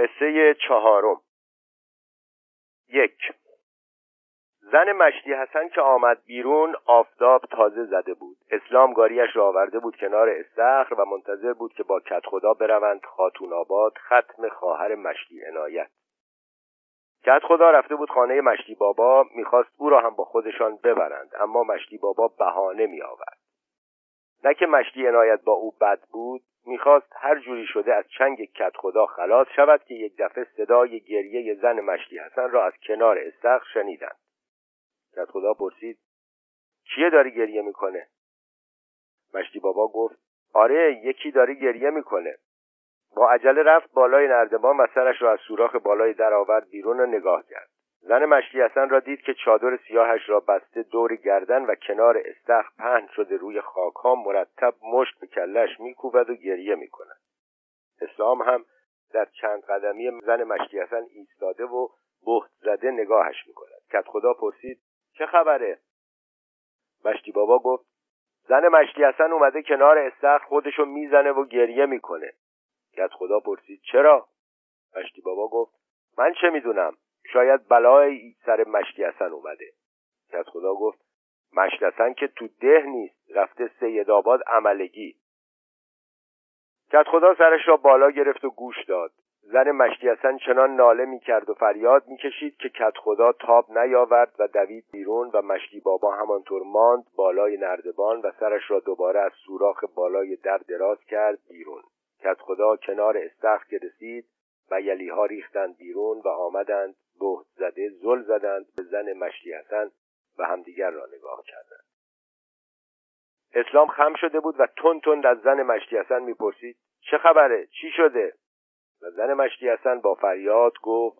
قصه چهارم. یک. زن مشتی حسن که آمد بیرون آفتاب تازه زده بود. اسلام گاریش را آورده بود کنار استخر و منتظر بود که با کت خدا بروند خاتون آباد ختم خواهر مشتی عنایت. کت خدا رفته بود خانه مشتی بابا می‌خواست او را هم با خودشان ببرند اما مشتی بابا بهانه می آورد نه که مشتی عنایت با او بد بود می‌خواست هر جوری شده از چنگ کت خدا خلاص شود که یک دفعه صدای گریه زن مشتی حسن را از کنار استخر شنیدند. کت خدا پرسید کیه داری گریه می‌کنه؟ مشتی بابا گفت آره یکی داره گریه می‌کنه. با عجله رفت بالای نردبان و سرش را از سوراخ بالای در آورد بیرون و نگاه کرد. زن مشتی حسن را دید که چادر سیاهش را بسته دور گردن و کنار استخ پهن شده روی خاک ها مرتب مشت به کلش میکوبد و گریه می‌کند. اسلام هم در چند قدمی زن مشتی حسن ایستاده و بهت زده نگاهش می‌کند. کت خدا پرسید چه خبره؟ مشتی بابا گفت زن مشتی حسن اومده کنار استخر خودشو می‌زنه و گریه می‌کنه. کت خدا پرسید چرا؟ مشتی بابا گفت من چه می‌دونم؟ شاید بلای سر مشتی حسن اومده. کت خدا گفت مشتی حسن که تو ده نیست رفته سید آباد عملگی. کت خدا سرش را بالا گرفت و گوش داد. زن مشتی حسن چنان ناله می کرد و فریاد می کشید که کت خدا تاب نیاورد و دوید بیرون و مشتی بابا همانطور ماند بالای نردبان و سرش را دوباره از سوراخ بالای در دراز کرد بیرون. کت خدا کنار استخر که رسید و یلی ها ریختند بیرون و آمدند بهت زده زل زدند به زن مشتی حسن و همدیگر را نگاه کردند. اسلام خم شده بود و تون تند از زن مشتی حسن می‌پرسید چه خبره؟ چی شده؟ و زن مشتی حسن با فریاد گفت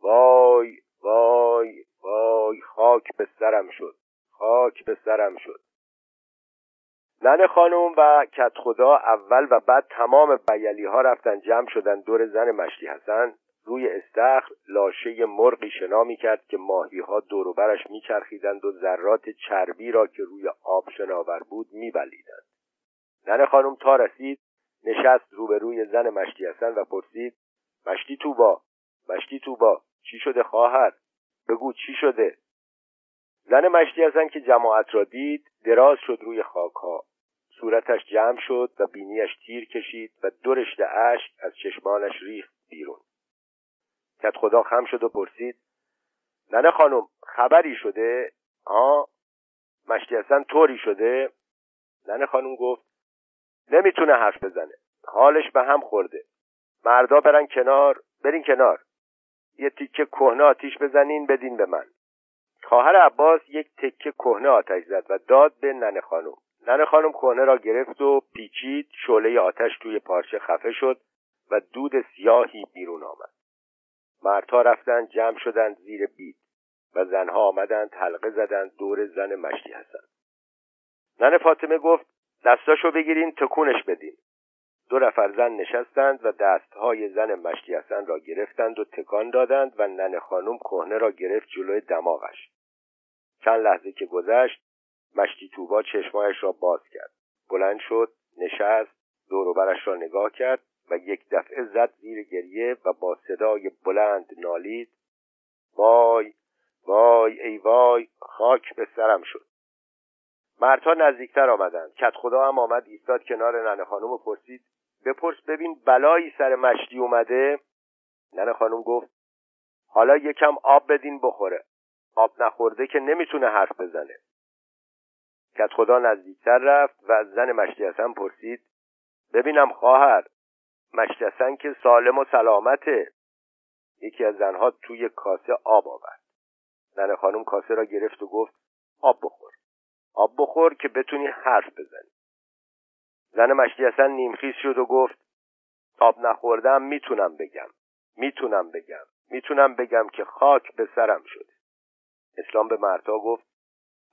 وای وای وای خاک به سرم شد خاک به سرم شد. ننه خانم و کت خدا اول و بعد تمام بیلی ها رفتن جمع شدن دور زن مشتی حسن. روی استخر لاشه مرغی شنا می کرد که ماهی ها دور برش می چرخیدند و ذرات چربی را که روی آب شناور بود می بلیدند. ننه خانم تا رسید نشست روبروی زن مشتی حسن و پرسید مشتی توبا مشتی توبا چی شده خواهر؟ بگو چی شده؟ زن مشتی حسن که جماعت را دید دراز شد روی خاک ها صورتش جمع شد و بینیش تیر کشید و دو رشته اشک از چشمانش ریخت بیرون. کت خدا خم شد و پرسید. ننه خانم خبری شده؟ ها مشتی حسن طوری شده؟ ننه خانم گفت نمی‌تونه حرف بزنه. حالش به هم خورده. مردا برن کنار. برین کنار. یه تیکه کهنه آتیش بزنین بدین به من. خواهر عباس یک تکه کهنه آتش زد و داد به ننه خانم. ننه خانم کهنه را گرفت و پیچید. شعله آتش توی پارچه خفه شد و دود سیاهی بیرون آمد. مردها رفتند جمع شدند زیر بید و زنها آمدند حلقه زدند دور زن مشتی حسن ننه فاطمه گفت دستاشو بگیرین تکونش بدین. دو نفر زن نشستند و دستهای زن مشتی حسن را گرفتند و تکان دادند و ننه خانم کهنه را گرفت جلوی دماغش. چند لحظه که گذشت مشتی توبا چشمایش را باز کرد. بلند شد نشست دوروبرش را نگاه کرد. و یک دفعه زد زیر گریه و با صدای بلند نالید وای وای ای وای خاک به سرم شد. مردها نزدیکتر آمدند. کت خدا هم آمد ایستاد کنار ننه خانم و پرسید بپرس ببین بلایی سر مشتی اومده؟ ننه خانم گفت حالا یکم آب بدین بخوره. آب نخورده که نمی‌تونه حرف بزنه. کت خدا نزدیکتر رفت و زن مشتی حسن پرسید ببینم خواهر. مشتی حسن که سالم و سلامته. یکی از زنها توی کاسه آب آورد. ننه خانم کاسه را گرفت و گفت آب بخور. آب بخور که بتونی حرف بزنی. زن مشتی حسن نیمخیز شد و گفت آب نخوردم می‌تونم بگم. می‌تونم بگم. می‌تونم بگم که خاک به سرم شده. اسلام به مردها گفت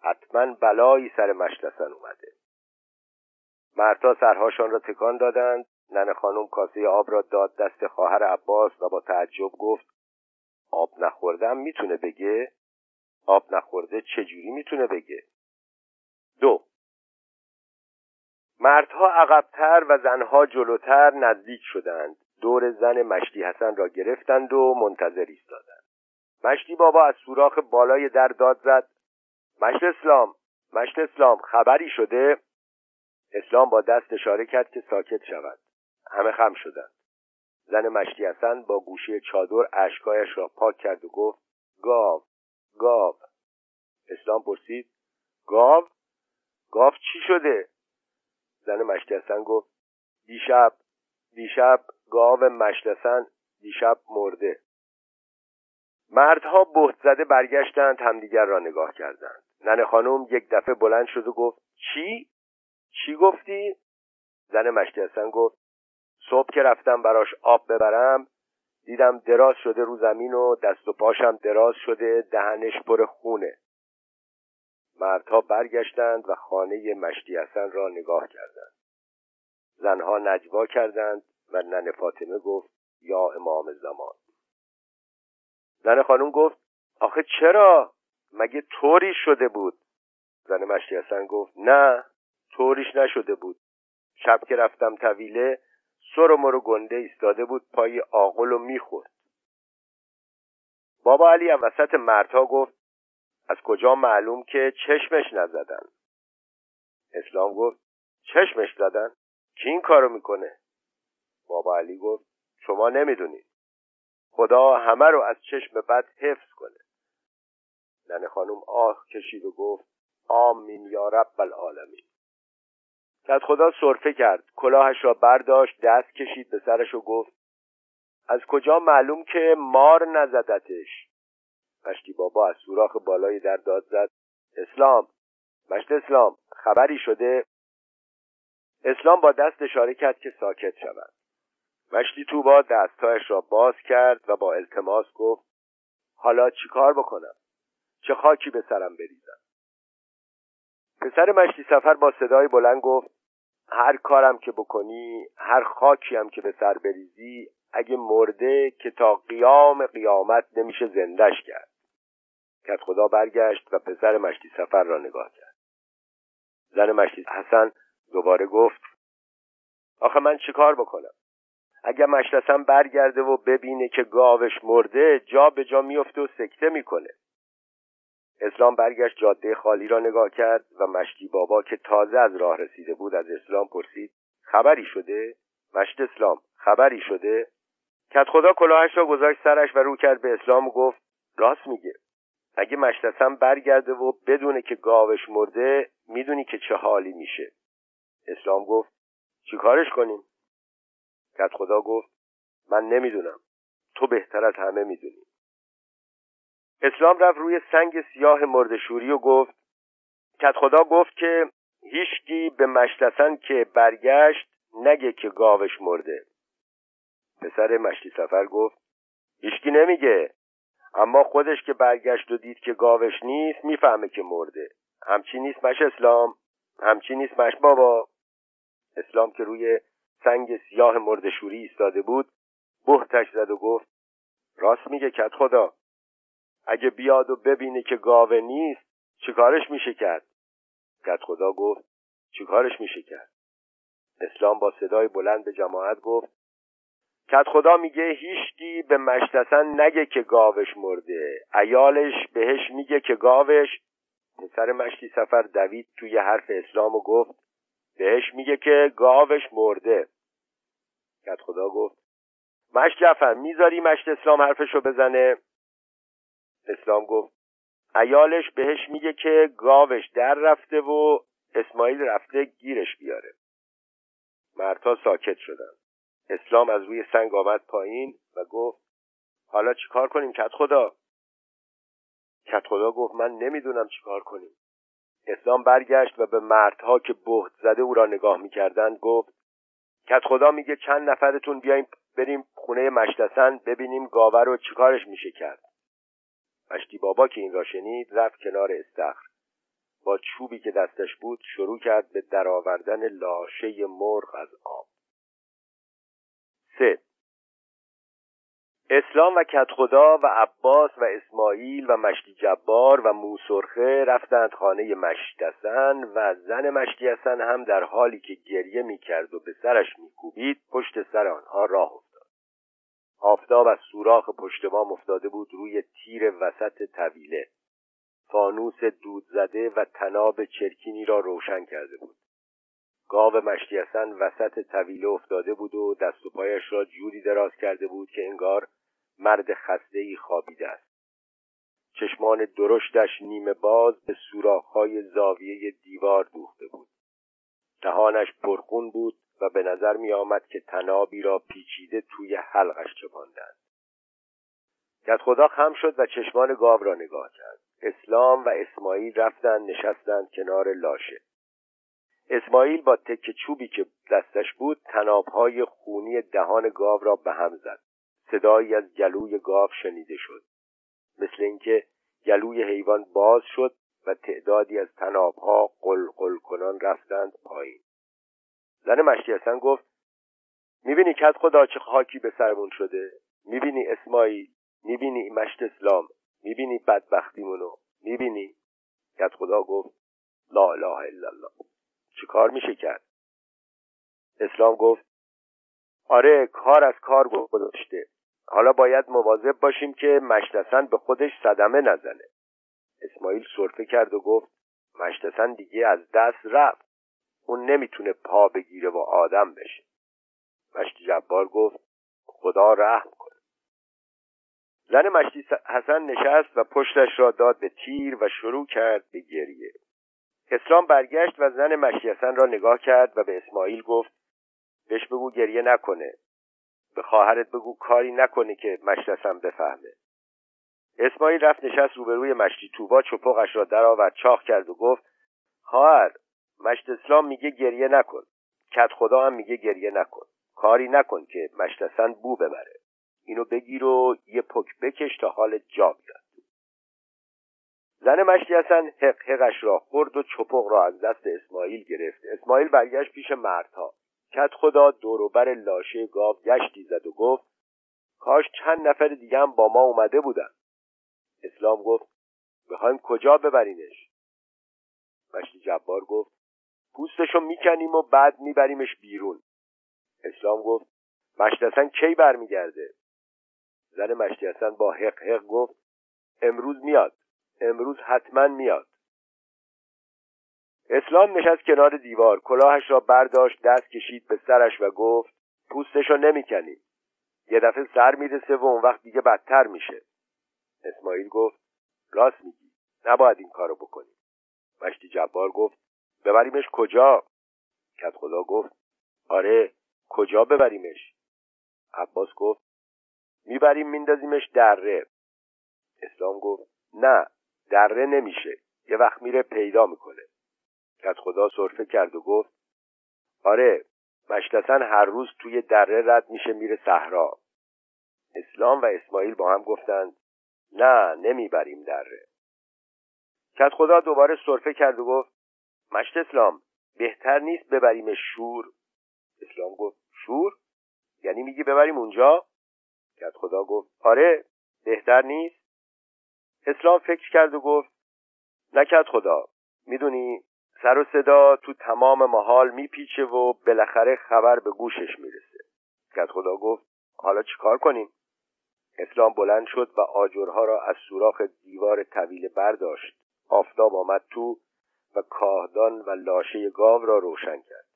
حتما بلایی سر مشتسن اومده. مردها سرهاشان را تکان دادند. ننه خانم کاسه آب را داد دست خواهر عباس و با تعجب گفت آب نخوردم می‌تونه بگه؟ آب نخورده چجوری می‌تونه بگه؟ دو. مردها عقبتر و زنها جلوتر نزدیک شدند. دور زن مشتی حسن را گرفتند و منتظر ایستادند. مشتی بابا از سوراخ بالای در داد زد. مشت اسلام مشت اسلام خبری شده؟ اسلام با دست اشاره کرد که ساکت شود. همه خم شدند. زن مشتی حسن با گوشه چادر اشکایش را پاک کرد و گفت گاو گاو. اسلام پرسید گاو؟ گاو چی شده؟ زن مشتی حسن گفت دیشب دیشب گاو مشتسن دیشب مرده. مردها بهت زده برگشتند همدیگر را نگاه کردند. نن خانم یک دفعه بلند شد و گفت چی؟ چی گفتی؟ زن مشتی حسن گفت صبح که رفتم براش آب ببرم دیدم دراز شده رو زمین و دست و پاشم دراز شده دهنش پر خونه. مردها برگشتند و خانه مشتی حسن را نگاه کردند. زنها نجوا کردند و نن فاطمه گفت یا امام زمان. زن خانم گفت آخه چرا؟ مگه طوری شده بود؟ زن مشتی حسن گفت نه طوریش نشده بود. شب که رفتم طویله سر مرو گنده ایستاده بود پای آقل و می‌خورد. بابا علی وسط مردها گفت از کجا معلوم که چشمش نزدن؟ اسلام گفت چشمش زدن؟ کی این کارو می‌کنه؟ بابا علی گفت شما نمی‌دونید. خدا همه رو از چشم بد حفظ کنه. نن خانم آه کشید و گفت آمین یا رب العالمین. کت خدا صرفه کرد. کلاهش را برداشت دست کشید به سرش و گفت از کجا معلوم که مار نزدتش؟ مشتی بابا از سوراخ بالای در داد زد. اسلام مشت اسلام خبری شده؟ اسلام با دست اشاره کرد که ساکت شود. مشتی توبا دستهایش را باز کرد و با التماس گفت حالا چیکار بکنم؟ چه خاکی به سرم بریزم؟ پسر مشتی سفر با صدای بلند گفت هر کارم که بکنی هر خاکی هم که به سر بریزی اگه مرده که تا قیام قیامت نمیشه زندش کرد. کت خدا برگشت و پسر مشتی سفر را نگاه کرد. زن مشتی حسن دوباره گفت آخه من چیکار بکنم؟ اگر مشتسم برگرده و ببینه که گاوش مرده جا به جا میفته و سکته می‌کنه. اسلام برگشت جاده خالی را نگاه کرد و مشتی بابا که تازه از راه رسیده بود از اسلام پرسید خبری شده؟ مشت اسلام خبری شده؟ کت خدا کلاهش را گذاشت سرش و رو کرد به اسلام و گفت راست میگه. اگه مشتسم برگرده و بدونه که گاوش مرده می‌دونی که چه حالی میشه. اسلام گفت چیکارش کنیم؟ کت خدا گفت من نمی‌دونم. تو بهتر از همه می‌دونی. اسلام رفت روی سنگ سیاه مردشوری و گفت کت خدا گفت که هیچکی به مشتسن که برگشت نگه که گاوش مرده. پسر مشتی سفر گفت هیچکی نمیگه. اما خودش که برگشت و دید که گاوش نیست می‌فهمه که مرده. همچی نیست مش اسلام همچی نیست مش بابا. اسلام که روی سنگ سیاه مردشوری ایستاده بود بهتش زد و گفت راست میگه کت خدا. اگه بیاد و ببینه که گاوه نیست چیکارش میشه کرد؟ کت خدا گفت چیکارش میشه کرد؟ اسلام با صدای بلند به جماعت گفت کت خدا میگه هیچکی به مشتسن نگه که گاوش مرده. ایالش بهش میگه که گاوش. پسر مشتی سفر دوید توی حرف اسلام و گفت بهش میگه که گاوش مرده. کت خدا گفت مشت جعفر می‌ذاری مشت اسلام حرفشو بزنه؟ اسلام گفت ایالش بهش میگه که گاوش در رفته و اسماعیل رفته گیرش بیاره. مردها ساکت شدن. اسلام از روی سنگ آمد پایین و گفت حالا چیکار کنیم کت خدا؟ کت خدا گفت من نمی‌دونم چیکار کنیم. اسلام برگشت و به مردها که بهت زده او را نگاه می‌کردند گفت کت خدا میگه چند نفرتون بیایم بریم خونه مشتسن ببینیم گاوه رو چیکارش میشه کرد. مشتی بابا که این را شنید رفت کنار استخر. با چوبی که دستش بود شروع کرد به درآوردن لاشه مرغ از آب. سه. اسلام و کتخدا و عباس و اسماعیل و مشتی جبار و موسرخه رفتند خانه مشتسن و زن مشتی هم در حالی که گریه می‌کرد و به سرش میکوبید پشت سر آنها راه آفتاب از سوراخ پشت بام افتاده بود روی تیر وسط طویله. فانوس دود زده و تناب چرکینی را روشن کرده بود. گاو مشتی وسط طویله افتاده بود و دست و پایش را جوری دراز کرده بود که انگار مرد خسته ای خوابیده است. چشمان درشتش نیمه باز به سوراخ‌های زاویه دیوار دوخته بود. دهانش پرخون بود و به نظر می آمد که تنابی را پیچیده توی حلقش چپاندند. کت خدا خم شد و چشمان گاو را نگاه کرد. اسلام و اسماعیل رفتند نشستند کنار لاشه. اسماعیل با تک چوبی که دستش بود تنابهای خونی دهان گاو را به هم زد. صدایی از گلوی گاو شنیده شد. مثل اینکه گلوی حیوان باز شد و تعدادی از تنابها قلقل کنان رفتند پایین. زن مشتی حسن گفت می‌بینی کت خدا چه خاکی به سرمون شده؟ می‌بینی اسماعیل می‌بینی مشت اسلام؟ می‌بینی بدبختیمونو؟ می‌بینی؟ کت خدا گفت لا اله الا الله. چه کار میشه کرد؟ اسلام گفت آره کار از کار گذاشته. حالا باید مواظب باشیم که مشتسن به خودش صدمه نزنه. اسماعیل صرفه کرد و گفت مشتسن دیگه از دست رفت. اون نمی‌تونه پا بگیره و آدم بشه. مشتی جبار گفت خدا رحم کنه. زن مشتی حسن نشست و پشتش را داد به تیر و شروع کرد به گریه. اسلام برگشت و زن مشتی حسن را نگاه کرد و به اسماعیل گفت بهش بگو گریه نکنه. به خواهرت بگو کاری نکنه که مشتی حسن بفهمه. اسماعیل رفت نشست روبروی مشتی توبا چپقش را درآورد چاخ کرد و گفت خواهر مشت اسلام میگه گریه نکن. کت خدا هم میگه گریه نکن. کاری نکن که مشتسن بو ببره. اینو بگیر و یه پک بکش تا حال جا بیاد. زن مشتی حسن حق حقش را خورد و چپق را از دست اسماعیل گرفت. اسماعیل برگشت پیش مردها. کت خدا دوروبر لاشه گاو گشتی زد و گفت کاش چند نفر دیگه هم با ما اومده بودن. اسلام گفت می‌خوایم کجا ببرینش؟ مشتی جبار گفت پوستشو می‌کنیم و بعد میبریمش بیرون. اسلام گفت مشتی کی برمیگرده؟ زن مشتی با حق حق گفت امروز میاد. امروز حتما میاد. اسلام نشست کنار دیوار کلاهش را برداشت دست کشید به سرش و گفت پوستشو نمی‌کنیم. یه دفعه سر می‌رسه و اون وقت دیگه بدتر میشه. اسماعیل گفت راست میگی. نباید این کارو بکنیم. مشتی جبار گفت ببریمش کجا؟ کت خدا گفت آره کجا ببریمش؟ عباس گفت می‌بریم میندازیمش دره. اسلام گفت نه دره نمیشه یه وقت میره پیدا می‌کنه. کت خدا صرفه کرد و گفت آره مشتسن هر روز توی دره رد میشه میره صحرا. اسلام و اسماعیل با هم گفتند نه نمی‌بریم دره. کت خدا دوباره صرفه کرد و گفت مشت اسلام بهتر نیست ببریم شور؟ اسلام گفت شور؟ یعنی میگی ببریم اونجا؟ کت خدا گفت آره بهتر نیست؟ اسلام فکر کرد و گفت نکت خدا می‌دونی سر و صدا تو تمام محال میپیچه و بالاخره خبر به گوشش می‌رسه. کت خدا گفت حالا چیکار کنیم؟ اسلام بلند شد و آجرها را از سوراخ دیوار طویل برداشت. آفتاب آمد تو و کاهدان و لاشه گاو را روشن کرد.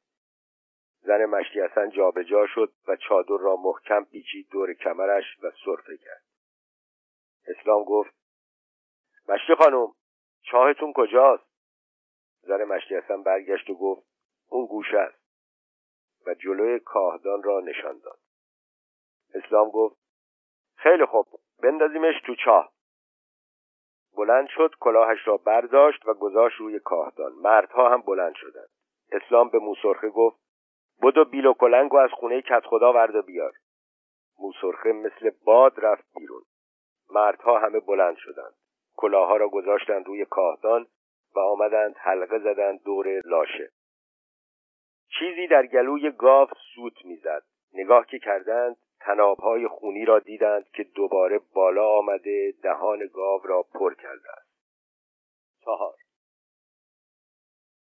زن مشتی حسن جابجا شد و چادر را محکم پیچید دور کمرش و سرفه کرد. اسلام گفت مشتی خانم چاهتون کجاست؟ زن مشتی حسن برگشت و گفت اون گوشه است. و جلوی کاهدان را نشان داد. اسلام گفت خیلی خوب بندازیمش تو چاه. بلند شد کلاهش را برداشت و گذاشت روی کاهدان. مردها هم بلند شدند. اسلام به موسرخه گفت بدو بیل و کلنگ و از خونه کت خدا ورد بیار. موسرخه مثل باد رفت بیرون. مردها همه بلند شدند. کلاها را گذاشتند روی کاهدان و آمدند حلقه زدند دور لاشه. چیزی در گلوی گاو سوت می‌زد. نگاه که کردند تنابهای خونی را دیدند که دوباره بالا آمده دهان گاو را پر کرده است چهار.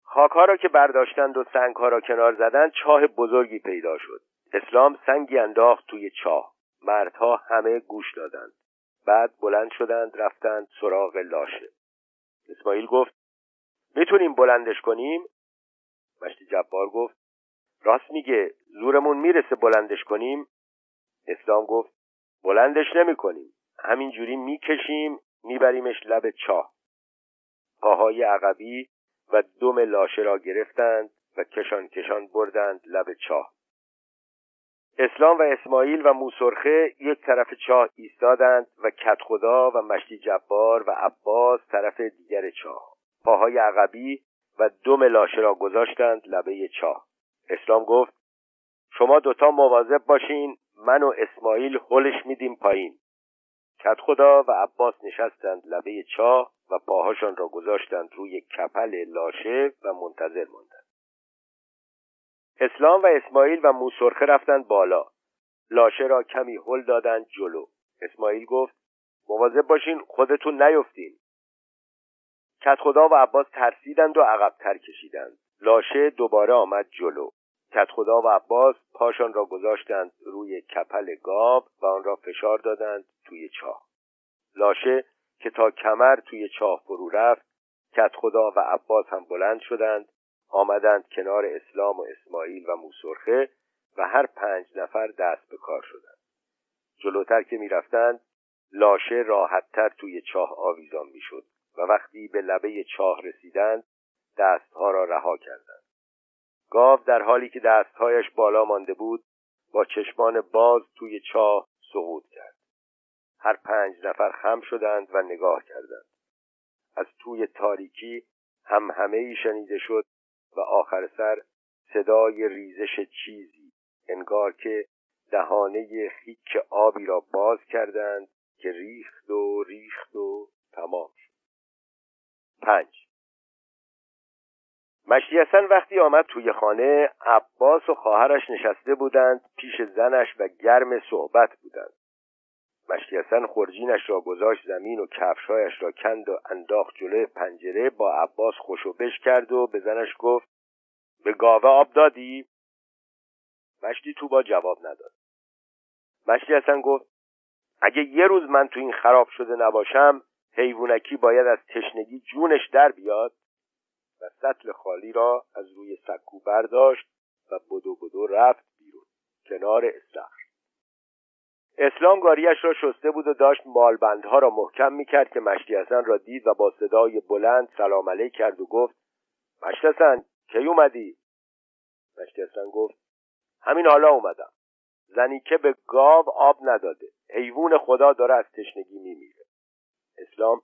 خاکها را که برداشتند و سنگها را کنار زدند چاه بزرگی پیدا شد. اسلام سنگی انداخت توی چاه. مردها همه گوش دادند. بعد بلند شدند رفتند سراغ لاشه. اسماعیل گفت می‌تونیم بلندش کنیم؟ مشتی جبار گفت راست میگه زورمون می‌رسه بلندش کنیم؟ اسلام گفت بلندش نمی کنیم همینجوری می‌کشیم میبریمش لب چاه. پاهای عقبی و دم لاشه را گرفتند و کشان کشان بردند لب چاه. اسلام و اسماعیل و موسرخه یک طرف چاه ایستادند و کت خدا و مشتی جبار و عباس طرف دیگر چاه. پاهای عقبی و دم لاشه را گذاشتند لبه چاه. اسلام گفت شما دوتا مواظب باشین من و اسماعیل هلش میدیم پایین. کت خدا و عباس نشستند لبه چاه و پاهاشان را گذاشتند روی کپل لاشه و منتظر ماندند. اسلام و اسماعیل و موسرخه رفتند بالا. لاشه را کمی هل دادند جلو. اسماعیل گفت مواظب باشین خودتون نیفتین. کت خدا و عباس ترسیدند و عقبتر کشیدند. لاشه دوباره آمد جلو. کت خدا و عباس پاشان را گذاشتند روی کپل گاو و آن را فشار دادند توی چاه. لاشه که تا کمر توی چاه فرو رفت کت خدا و عباس هم بلند شدند آمدند کنار اسلام و اسماعیل و موسرخه و هر پنج نفر دست به کار شدند. جلوتر که می‌رفتند لاشه راحتتر توی چاه آویزان می‌شد و وقتی به لبه چاه رسیدند دستها را رها کردند. گاو در حالی که دستهایش بالا مانده بود با چشمان باز توی چاه سقوط کرد. هر پنج نفر خم شدند و نگاه کردند. از توی تاریکی هم همه شنیده شد و آخر سر صدای ریزش چیزی انگار که دهانه خیک آبی را باز کردند که ریخت و ریخت و تمام شد. پنج مشتی وقتی آمد توی خانه عباس و خواهرش نشسته بودند پیش زنش و گرم صحبت بودند. مشتی حسن خورجینش را گذاشت زمین و کفشهایش را کند و انداخت جلوی پنجره با عباس خوشو بش کرد و به زنش گفت به گاوه آب دادی؟ مشتی تو با جواب نداد. مشتی حسن گفت اگه یه روز من تو این خراب شده نباشم حیوونکی باید از تشنگی جونش در بیاد؟ و سطل خالی را از روی سکو برداشت و بدو بدو رفت بیرون کنار استخر اسلام گاریش را شسته بود و داشت مالبندها را محکم می‌کرد که مشتی حسن را دید و با صدای بلند سلام علیک کرد و گفت مشتی حسن کی اومدی؟ مشتی حسن گفت همین حالا اومدم. زنی که به گاو آب نداده حیوان خدا داره از تشنگی میمیره. اسلام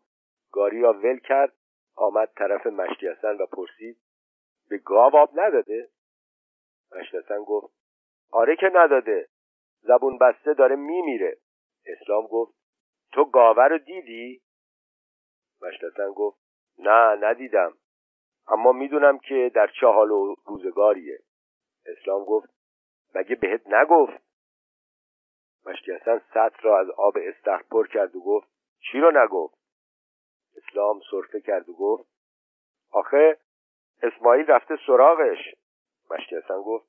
گاری را ول کرد آمد طرف مشتی حسن و پرسید به گاو آب نداده؟ مشتی حسن گفت آره که نداده زبون بسته داره میمیره. اسلام گفت تو گاوه رو دیدی؟ مشتسن گفت نه ندیدم اما می‌دونم که در چه حال و روزگاریه. اسلام گفت مگه بهت نگفت؟ مشتی حسن سطر را از آب استخر پر کرد و گفت چی رو نگفت؟ اسلام صرفه کرد و گفت آخه اسماعیل رفته سراغش. مشتی حسن گفت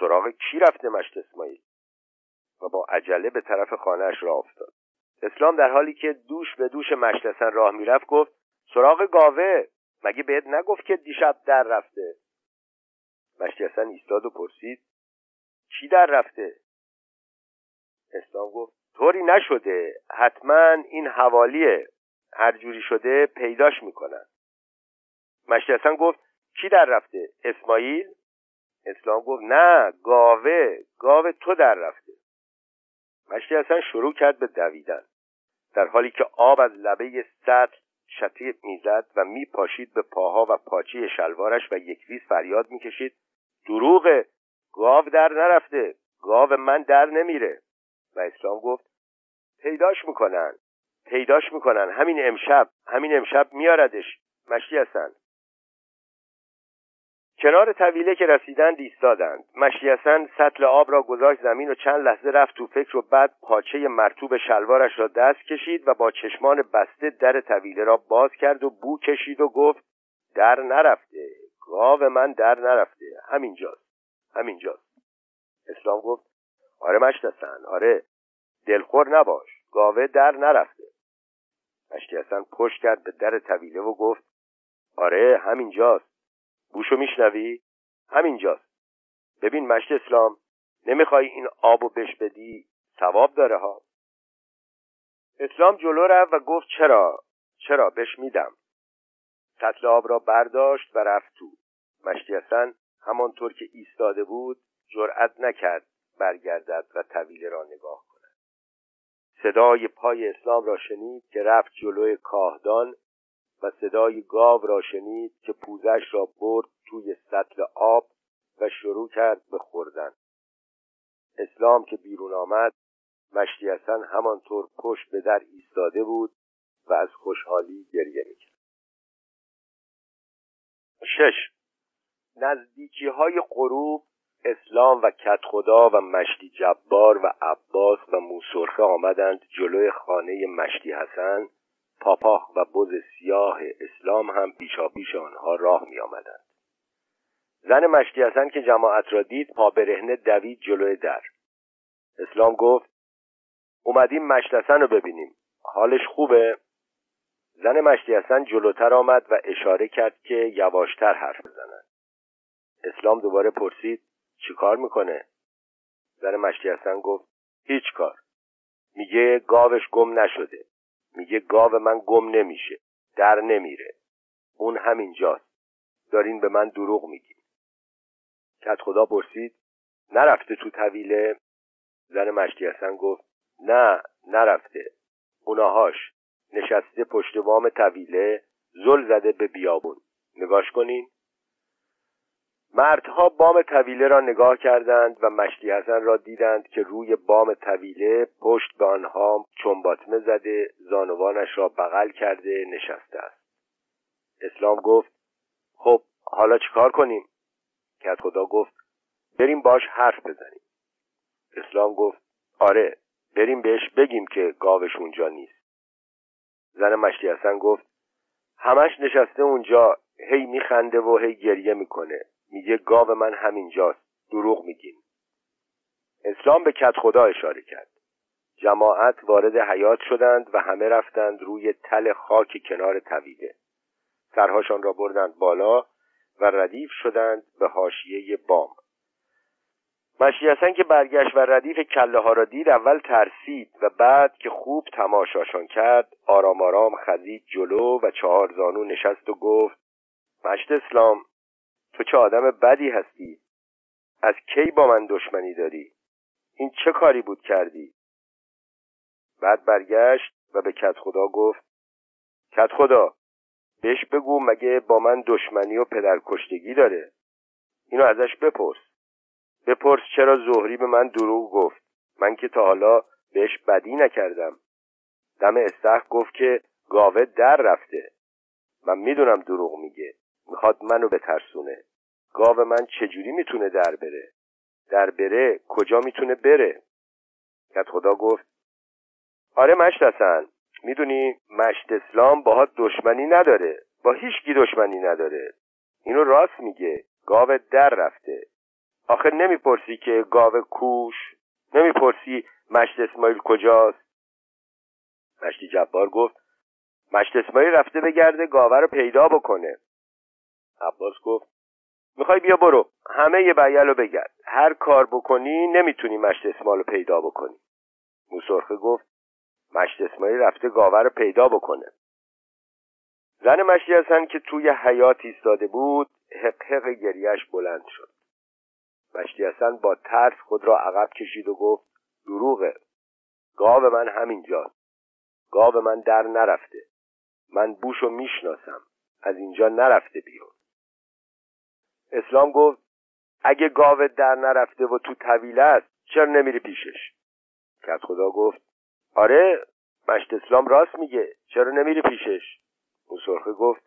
سراغ کی رفته مشت اسماعیل؟ و با عجله به طرف خانهاش راه افتاد. اسلام در حالی که دوش به دوش مشتسن راه می‌رفت گفت سراغ گاوه. مگه بهت نگفت که دیشب در رفته؟ مشتسن ایستاد و پرسید چی در رفته؟ اسلام گفت طوری نشده. حتما این حوالیه. هر جوری شده پیداش می‌کنن. مشتسن گفت کی در رفته؟ اسماعیل؟ اسلام گفت نه گاوه گاوه تو در رفته. مشتی اصلا شروع کرد به دویدن در حالی که آب از لبه سطح شتیق می‌زد و میپاشید به پاها و پاچی شلوارش و یک ریز فریاد می‌کشید دروغه گاو در نرفته گاو من در نمیره. و اسلام گفت پیداش می‌کنن. پیداش می‌کنن. همین امشب همین امشب میاردش مشتی هستن کنار طویله که رسیدند ایستادند. مشیسن سطل آب را گذاشت زمین و چند لحظه رفت تو فکر و بعد پاچه مرتوب شلوارش را دست کشید و با چشمان بسته در طویله را باز کرد و بو کشید و گفت در نرفته. گاو من در نرفته. همینجاست. همینجاست. اسلام گفت آره مشتسن آره. دلخور نباش. گاوه در نرفته. مشتی حسن پشت کرد به در طویله و گفت آره همینجاست. بوشو میشنوی؟ همینجاست. ببین مشت اسلام نمی‌خوای این آبو بش بدی؟ ثواب داره ها. اسلام جلو رفت و گفت چرا؟ چرا؟ بش میدم. سطل آب را برداشت و رفت تو. مشتی حسن همانطور که ایستاده بود جرأت نکرد برگردد و طویله را نگاه صدای پای اسلام را شنید که رفت جلوی کاهدان و صدای گاو را شنید که پوزش را برد توی سطل آب و شروع کرد به خوردن. اسلام که بیرون آمد مشتی حسن همانطور پشت به در ایستاده بود و از خوشحالی گریه می‌کرد. شش. نزدیکی های غروب اسلام و کت خدا و مشتی جبار و عباس و موسرخه آمدند جلوی خانه مشتی حسن پاپاخ و بز سیاه اسلام هم پیشاپیش آنها راه می آمدند. زن مشتی حسن که جماعت را دید پا برهنه دوید جلوی در اسلام گفت اومدیم مشتی حسن رو ببینیم حالش خوبه؟ زن مشتی حسن جلوتر آمد و اشاره کرد که یواشتر حرف بزنند اسلام دوباره پرسید چی کار می‌کنه؟ زن مشتی حسن گفت هیچ کار. میگه گاوش گم نشده. میگه گاو من گم نمیشه. در نمیره. اون همینجاست. دارین به من دروغ میگین. کت خدا پرسید نرفته تو طویله؟ زن مشتی حسن گفت نه نرفته. اوناهاش نشسته پشت بام طویله زل زده به بیابون. نگاش کنین. مردها بام طویله را نگاه کردند و مشتی حسن را دیدند که روی بام طویله پشت به آنها چنباتمه زده زانوانش را بغل کرده نشسته است. اسلام گفت خب حالا چیکار کنیم؟ کت خدا گفت بریم باش حرف بزنیم. اسلام گفت آره بریم بهش بگیم که گاوش اونجا نیست. زن مشتی حسن گفت همش نشسته اونجا هی میخنده و هی گریه می‌کنه. میگه گاو من همینجاست دروغ میگین اسلام به کت خدا اشاره کرد. جماعت وارد حیات شدند و همه رفتند روی تل خاک کنار طویله سرهاشان را بردند بالا و ردیف شدند به حاشیه بام. مشی که برگشت و ردیف کله ها را دید اول ترسید و بعد که خوب تماشاشان کرد آرام آرام خزید جلو و چهار زانو نشست و گفت مشت اسلام تو چه آدم بدی هستی؟ از کی با من دشمنی داری؟ این چه کاری بود کردی؟ بعد برگشت و به کت خدا گفت کت خدا بهش بگو مگه با من دشمنی و پدرکشتگی داره. اینو ازش بپرس. بپرس چرا زهری به من دروغ گفت. من که تا حالا بهش بدی نکردم. دم استخ گفت که گاوه در رفته من می‌دونم دروغ میگه. می‌خواد منو بترسونه. گاو من چجوری می‌تونه در بره؟ در بره کجا می‌تونه بره؟ کت خدا گفت. آره مشت هستن می‌دونی مشت اسلام باها دشمنی نداره. با هیچ کی دشمنی نداره. اینو راست میگه. گاو در رفته. آخه نمی‌پرسی که گاو کوش؟ نمی‌پرسی مشت اسماعیل کجاست؟ مشتی جبار گفت. مشت اسماعیل رفته بگرده گاوه رو پیدا بکنه. عباس گفت می‌خوای بیا برو. همه یه بیل رو بگرد. هر کار بکنی نمی‌تونی مشت اسماعیل رو پیدا بکنی. موسرخه گفت مشت اسماعیل رفته گاوه رو پیدا بکنه. زن مشتی هستن که توی حیات ایستاده بود حق حق گریش بلند شد. مشتی حسن با ترس خود را عقب کشید و گفت دروغه. گاو من همینجاست. گاو من در نرفته. من بوشو می‌شناسم. از اینجا نرفته بیرون. اسلام گفت اگه گاو در نرفته و تو طویله است چرا نمیری پیشش؟ کت خدا گفت آره مشت اسلام راست میگه چرا نمیری پیشش؟ سرخه گفت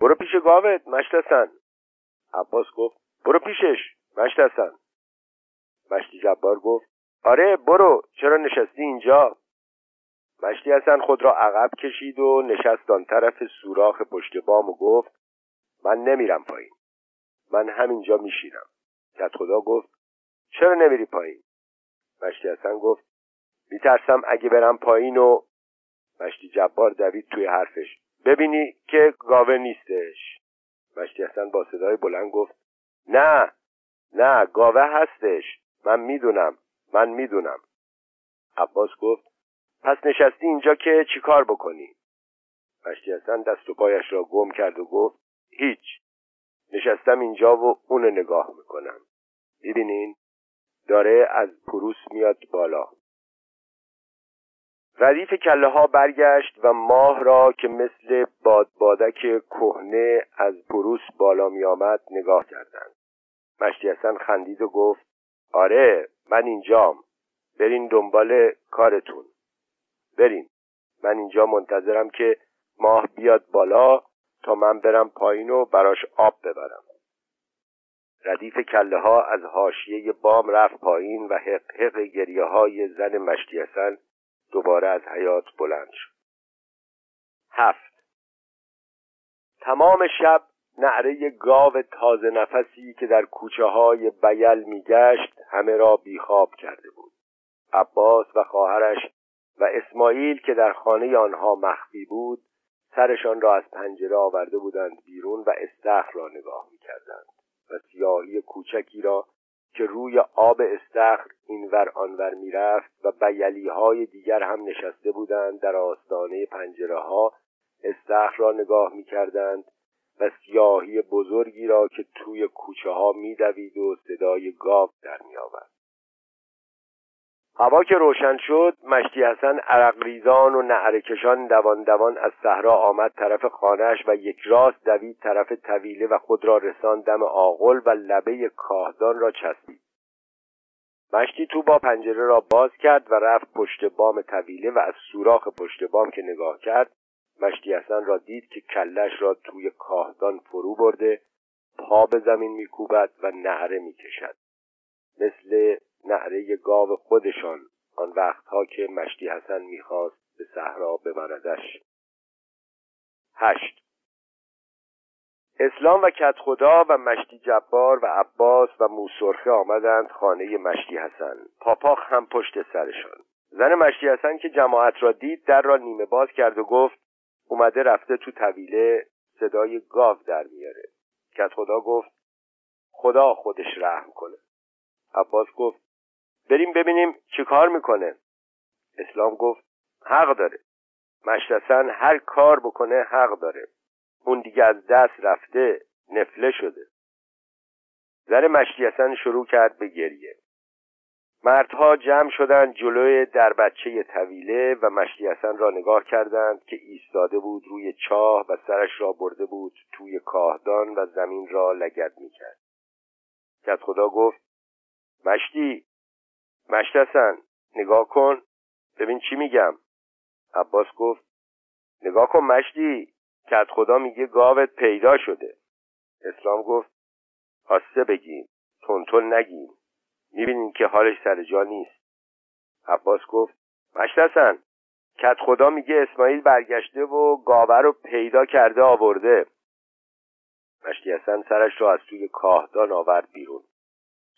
برو پیش گاوت مشت حسن. عباس گفت برو پیشش مشت حسن. مشتی جبار گفت آره برو چرا نشستی اینجا؟ مشتی حسن خود را عقب کشید و نشست آن طرف سوراخ پشت بام و گفت من نمیرم پایین. من همینجا میشینم. کت خدا گفت چرا نمیری پایین؟ مشتی حسن گفت میترسم اگه برم پایین و مشتی جبار دوید توی حرفش. ببینی که گاوه نیستش. مشتی حسن با صدای بلند گفت نه نه گاوه هستش. من می‌دونم من می‌دونم. عباس گفت پس نشستی اینجا که چیکار بکنی؟ مشتی حسن دست و پایش را گم کرد و گفت هیچ. نشستم اینجا و اون نگاه می‌کنم. ببینین داره از پروس میاد بالا. ردیف کله ها برگشت و ماه را که مثل بادبادک کهنه از پروس بالا می آمد نگاه کردند. مشتی حسن خندید و گفت آره من اینجام. برین دنبال کارتون. برین. من اینجا منتظرم که ماه بیاد بالا تا من برم پایین و براش آب ببرم. ردیف کله ها از حاشیه بام رفت پایین و حق حق گریه های زن مشتی حسن دوباره از حیات بلند شد. هفت. تمام شب نعره گاو تازه نفسی که در کوچه های بیل میگشت همه را بیخواب کرده بود. عباس و خواهرش و اسماعیل که در خانه آنها مخفی بود سرشان را از پنجره آورده بودند بیرون و استخر را نگاه می‌کردند و سیاهی کوچکی را که روی آب استخر اینور آنور می‌رفت و بیلی های دیگر هم نشسته بودند در آستانه پنجره ها استخر را نگاه می‌کردند و سیاهی بزرگی را که توی کوچه ها میدوید و صدای گاو در میآورد. هوا که روشن شد مشتی حسن عرق ریزان و نعرکشان دوان دوان از صحرا آمد طرف خانهش و یک راست دوید طرف طویله و خود را رسان دم آغل و لبه کاهدان را چسبید. مشتی تو با پنجره را باز کرد و رفت پشت بام طویله و از سوراخ پشت بام که نگاه کرد مشتی حسن را دید که کلش را توی کاهدان فرو برده پا به زمین میکوبد و نعره می‌کشد. مثل نعره گاو خودشان آن وقتها که مشتی حسن می‌خواست به صحرا ببردش. هشت. اسلام و کت خدا و مشتی جبار و عباس و موسرخه آمدند خانه مشتی حسن. پاپاخ هم پشت سرشان. زن مشتی حسن که جماعت را دید در را نیمه باز کرد و گفت اومده رفته تو طویله صدای گاو در میاره. کت خدا گفت خدا خودش رحم کنه. عباس گفت بریم ببینیم چی کار می‌کنه. اسلام گفت حق داره. مشتسن هر کار بکنه حق داره. اون دیگه از دست رفته نفله شده. زن مشتیسن شروع کرد به گریه. مردها جمع شدند جلوی در بچه طویله و مشتیسن را نگاه کردند که ایستاده بود روی چاه و سرش را برده بود توی کاهدان و زمین را لگد می‌کرد. کت خدا گفت مشتی مشتسن نگاه کن. ببین چی میگم. عباس گفت نگاه کن مشتی کت خدا میگه گاوت پیدا شده. اسلام گفت آسته بگیم تونتون نگیم. می‌بینین که حالش سر جا نیست. عباس گفت مشتسن کت خدا میگه اسماعیل برگشته و گاوه رو پیدا کرده آورده. مشتی حسن سرش را از توی کاهدان آورد بیرون.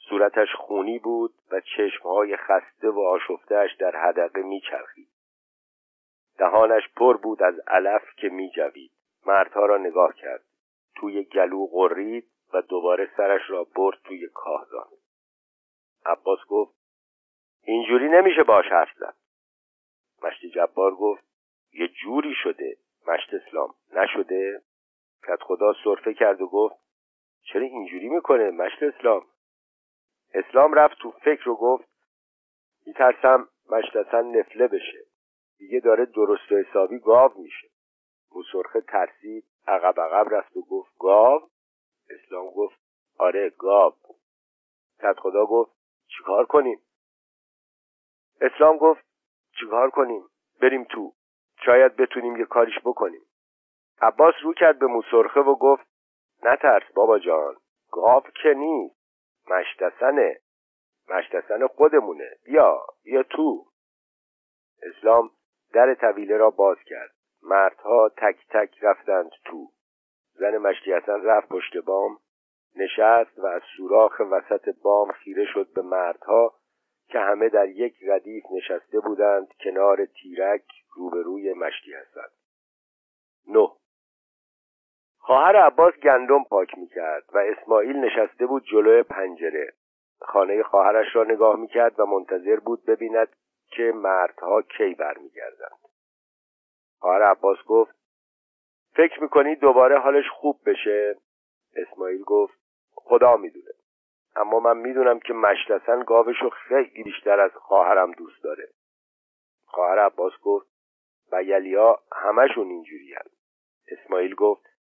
صورتش خونی بود و چشمهای خسته و آشفتهش در حدقه میچرخید. دهانش پر بود از علف که میجوید. مردها را نگاه کرد. توی گلو غرید و دوباره سرش را برد توی کاهدان عباس گفت اینجوری نمیشه باش حرف زد. مشتی جبار گفت یه جوری شده. مشت اسلام نشده؟ کت خدا صرفه کرد و گفت چرا اینجوری می‌کنه مشت اسلام؟ اسلام رفت تو فکر و گفت میترسم مشتسن نفله بشه. دیگه داره درست و حسابی گاو میشه. موسرخه ترسید عقب عقب رفت و گفت گاو؟ اسلام گفت آره گاو. خدا گفت چیکار کنیم؟ اسلام گفت چیکار کنیم؟ بریم تو. شاید بتونیم یه کاریش بکنیم. عباس رو کرد به موسرخه و گفت نترس بابا جان گاو که نیست. مشتسنه. مشتسن خودمونه. بیا بیا تو. اسلام در طویله را باز کرد. مردها تک تک رفتند تو. زن مشتی رفت پشت بام نشست و از سوراخ وسط بام خیره شد به مردها که همه در یک ردیف نشسته بودند کنار تیرک روبروی مشتی هستند نه. خواهر عباس گندم پاک می‌کرد و اسماعیل نشسته بود جلوی پنجره. خانه خواهرش را نگاه می‌کرد و منتظر بود ببیند که مردها کی برمیگردند. خواهر عباس گفت فکر می‌کنی دوباره حالش خوب بشه؟ اسماعیل گفت خدا می‌دونه. اما من می‌دونم که مشتسن گاوشو خیلی بیشتر از خواهرم دوست داره. خواهر عباس گفت و یلیا همشون اینجوری اسماعیل گفت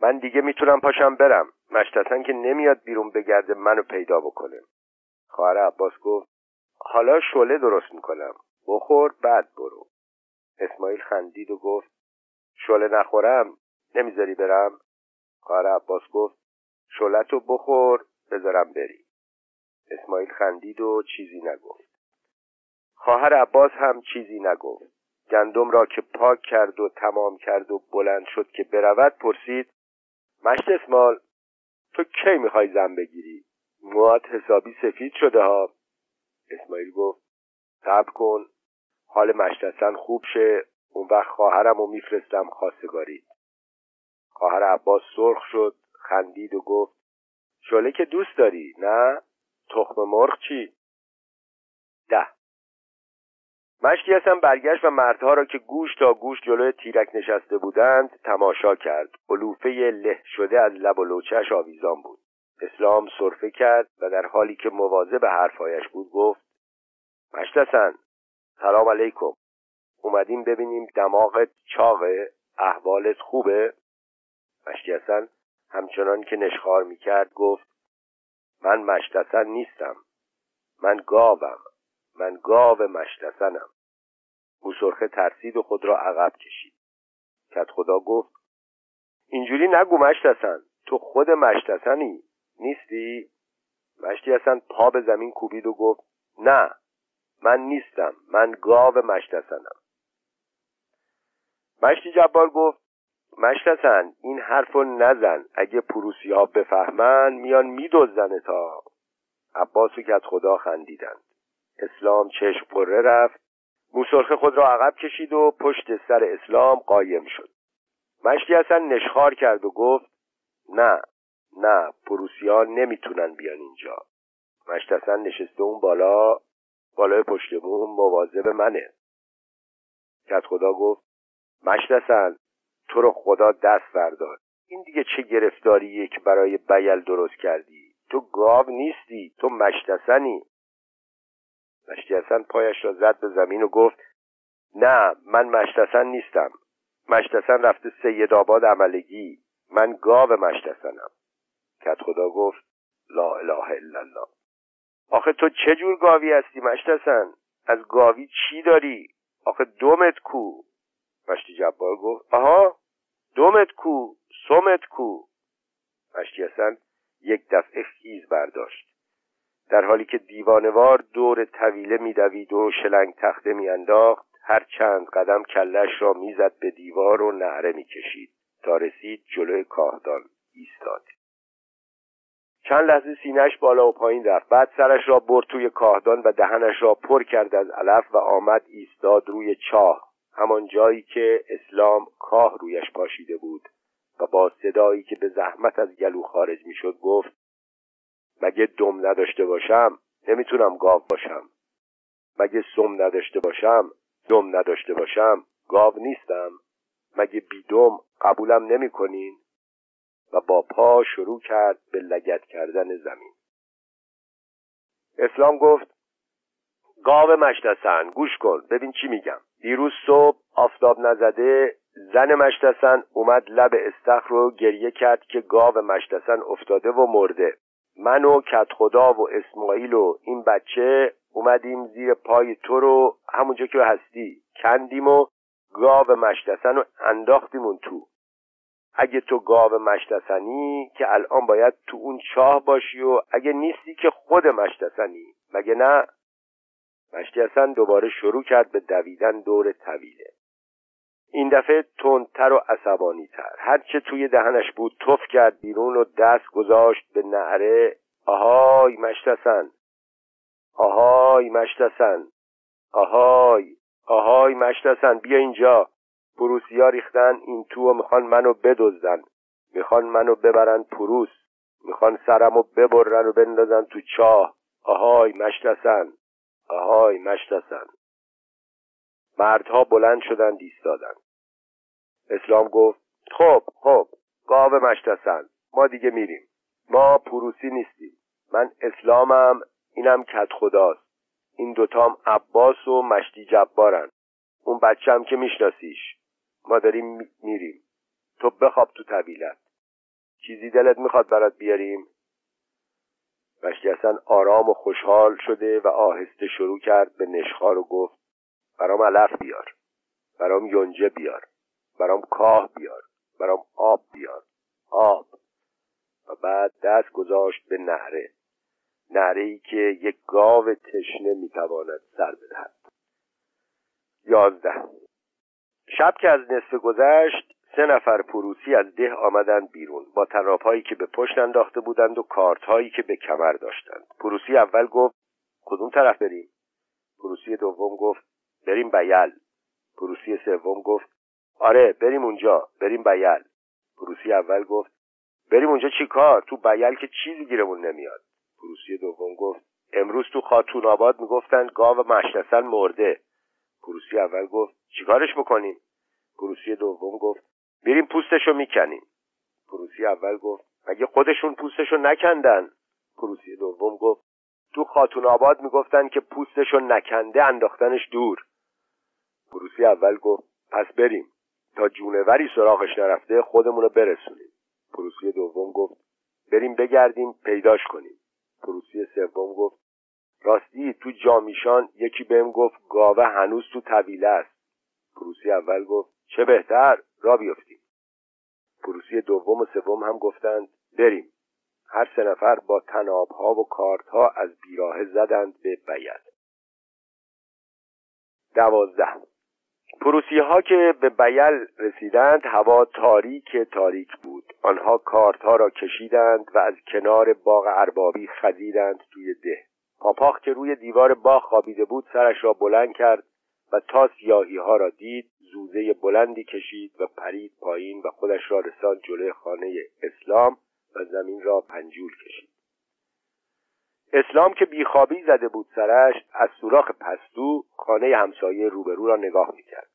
من دیگه می‌تونم پاشم برم. مشتسن که نمیاد بیرون بگرده منو پیدا بکنه. خواهر عباس گفت حالا شله درست می‌کنم. بخور بعد برو. اسماعیل خندید و گفت شله نخورم؟ نمی‌ذاری برم؟ خواهر عباس گفت شلتو بخور بذارم بری. اسماعیل خندید و چیزی نگفت. خواهر عباس هم چیزی نگفت. گندم را که پاک کرد و تمام کرد و بلند شد که برود پرسید مشت اسمال تو کی می‌خوای زن بگیری؟ موات حسابی سفید شده ها. اسماعیل گفت صبر کن حال مشتسن خوب شه. اون وقت خواهرم رو میفرستم خواستگاری. خواهر عباس سرخ شد خندید و گفت شله که دوست داری نه؟ تخم مرغ چی؟ ده. مشتی هستم برگشت و مردها را که گوش تا گوش جلوی تیرک نشسته بودند تماشا کرد. علوفه له شده از لب و لوچش آویزان بود. اسلام صرفه کرد و در حالی که مواظب به حرفایش بود گفت مشتسن سلام علیکم. اومدیم ببینیم دماغت چاقه احوالت خوبه. مشتی حسن همچنان که نشخار می‌کرد گفت من مشتسن نیستم. من گاوم. من گاو مشتسنم موسرخه ترسید و خود را عقب کشید. کت خدا گفت اینجوری نگو مشتسن تو خود مشتسنی نیستی؟ مشتی اصلا پا به زمین کوبید و گفت نه من نیستم من گاو مشتسنم مشتی جبار گفت مشتسن این حرف رو نزن اگه پروسی ها بفهمن میان میدوزن تا. عباس و کت خدا خندیدند اسلام چشم قره رفت. موسرخه خود را عقب کشید و پشت سر اسلام قایم شد. مشتی اصلا نشخار کرد و گفت نه نه پروسیان نمی‌تونن بیان اینجا. مشتسن نشسته اون بالا بالای پشت بوم مواظب منه. کت خدا گفت مشتسن تو رو خدا دست بردار. این دیگه چه گرفتاریه که برای بیل درست کردی؟ تو گاو نیستی تو مشتسنی مشتسن پایش را زد به زمین و گفت نه من مشتسن نیستم. مشتسن رفته سید آباد عملگی. من گاو مشتسنم کت خدا گفت لا اله الا الله. آخه تو چه جور گاوی هستی مشتسن از گاوی چی داری؟ آخه دومت کو. مشتی جبار گفت آها دومت کو سومت کو. مشتی حسن یک دفعه خیز برداشت. در حالی که دیوانوار دور طویله میدوید و شلنگ تخته میانداخت هر چند قدم کلش را می‌زد به دیوار و نعره می‌کشید تا رسید جلوی کاهدان ایستاد. چند لحظه سینهش بالا و پایین رفت. بعد سرش را برد توی کاهدان و دهنش را پر کرد از علف و آمد ایستاد روی چاه. همان جایی که اسلام کاه رویش پاشیده بود و با صدایی که به زحمت از گلو خارج می‌شد گفت مگه دم نداشته باشم نمی‌تونم گاو باشم. مگه سم نداشته باشم دم نداشته باشم گاو نیستم. مگه بیدم قبولم نمی‌کنین؟ و با پا شروع کرد به لگت کردن زمین. اسلام گفت گاو مشتسن گوش کن ببین چی میگم. دیروز صبح آفتاب نزده زن مشتسن اومد لب استخر رو گریه کرد که گاو مشتسن افتاده و مرده. من و کت خدا و اسماعیل و این بچه اومدیم زیر پای تو رو همونجا که هستی. کندیم و گاو مشتسن رو انداختیم اون تو. اگه تو گاو مشتسنی که الان باید تو اون چاه باشی و اگه نیستی که خود مشتسنی. مگه نه؟ مشتسن دوباره شروع کرد به دویدن دور طویله. این دفعه تندتر و عصبانی تر هرچه توی دهنش بود تف کرد بیرون و دست گذاشت به نهره آهای مشتسن آهای مشتسن آهای. آهای مشتسن بیا اینجا. پروسیا ریختن این تو و می‌خوان منو بدزدن. می‌خوان منو ببرن پروس. می‌خوان سرمو ببرن و بندازن تو چاه. آهای مشتسن آهای مشتسن مردها بلند شدن ایستادند. اسلام گفت خب خب گاو مشتسن ما دیگه میریم. ما پروسی نیستیم. من اسلامم اینم کت خداست. این دوتام عباس و مشتی جبارن. اون بچم که میشناسیش. ما داریم میریم. تو بخواب تو طویلت چیزی دلت می‌خواد برات بیاریم؟ مشتی اصلا آرام و خوشحال شده و آهسته شروع کرد به نشخار و گفت برام علف بیار. برام یونجه بیار. برام کاه بیار. برام آب بیار. آب. و بعد دست گذاشت به نهره. نهره ای که یک گاو تشنه می‌تواند سر بدهد. یازده. شب که از نصف گذشت سه نفر پروسی از ده آمدند بیرون. با طناب‌هایی که به پشت انداخته بودند و کارد که به کمر داشتند. پروسی اول گفت کدوم طرف بریم؟ پروسی دوم گفت بریم بیل. پروسی سوم گفت آره بریم اونجا بریم بیل. پروسی اول گفت بریم اونجا چی کار؟ تو بیل که چیزی گیرمون نمیاد. پروسی دوم گفت امروز تو خاتون آباد می‌گفتن گاو مش‌حسن مرده. پروسی اول گفت چیکارش بکنیم پروسی دوم گفت میریم پوستشو می‌کنیم. پروسی اول گفت مگه خودشون پوستشو نکندن؟ پروسی دوم گفت تو خاتون آباد می‌گفتن که پوستشو نکنده انداختنش دور. پروسی اول گفت پس بریم. تا جونوری سراغش نرفته خودمون رو برسونیم. پروسی دوم گفت بریم بگردیم پیداش کنیم. پروسی سوم گفت راستی تو جامیشان یکی بهم گفت گاوه هنوز تو طویله است. پروسی اول گفت چه بهتر را بیفتیم پروسی دوم و سوم هم گفتند بریم. هر سه نفر با تنابها و کارتها از بیراه زدند به بیل دوازده پروسی ها که به بیل رسیدند هوا تاریک تاریک بود. آنها کارت ها را کشیدند و از کنار باغ اربابی خزیدند توی ده. پاپاخ که روی دیوار باغ خوابیده بود سرش را بلند کرد و تا سیاهی ها را دید زوزه بلندی کشید و پرید پایین و خودش را رساند جلوی خانه اسلام و زمین را پنجول کشید. اسلام که بیخوابی زده بود سرش از سوراخ پستو خانه همسایه روبرو را نگاه می‌کرد.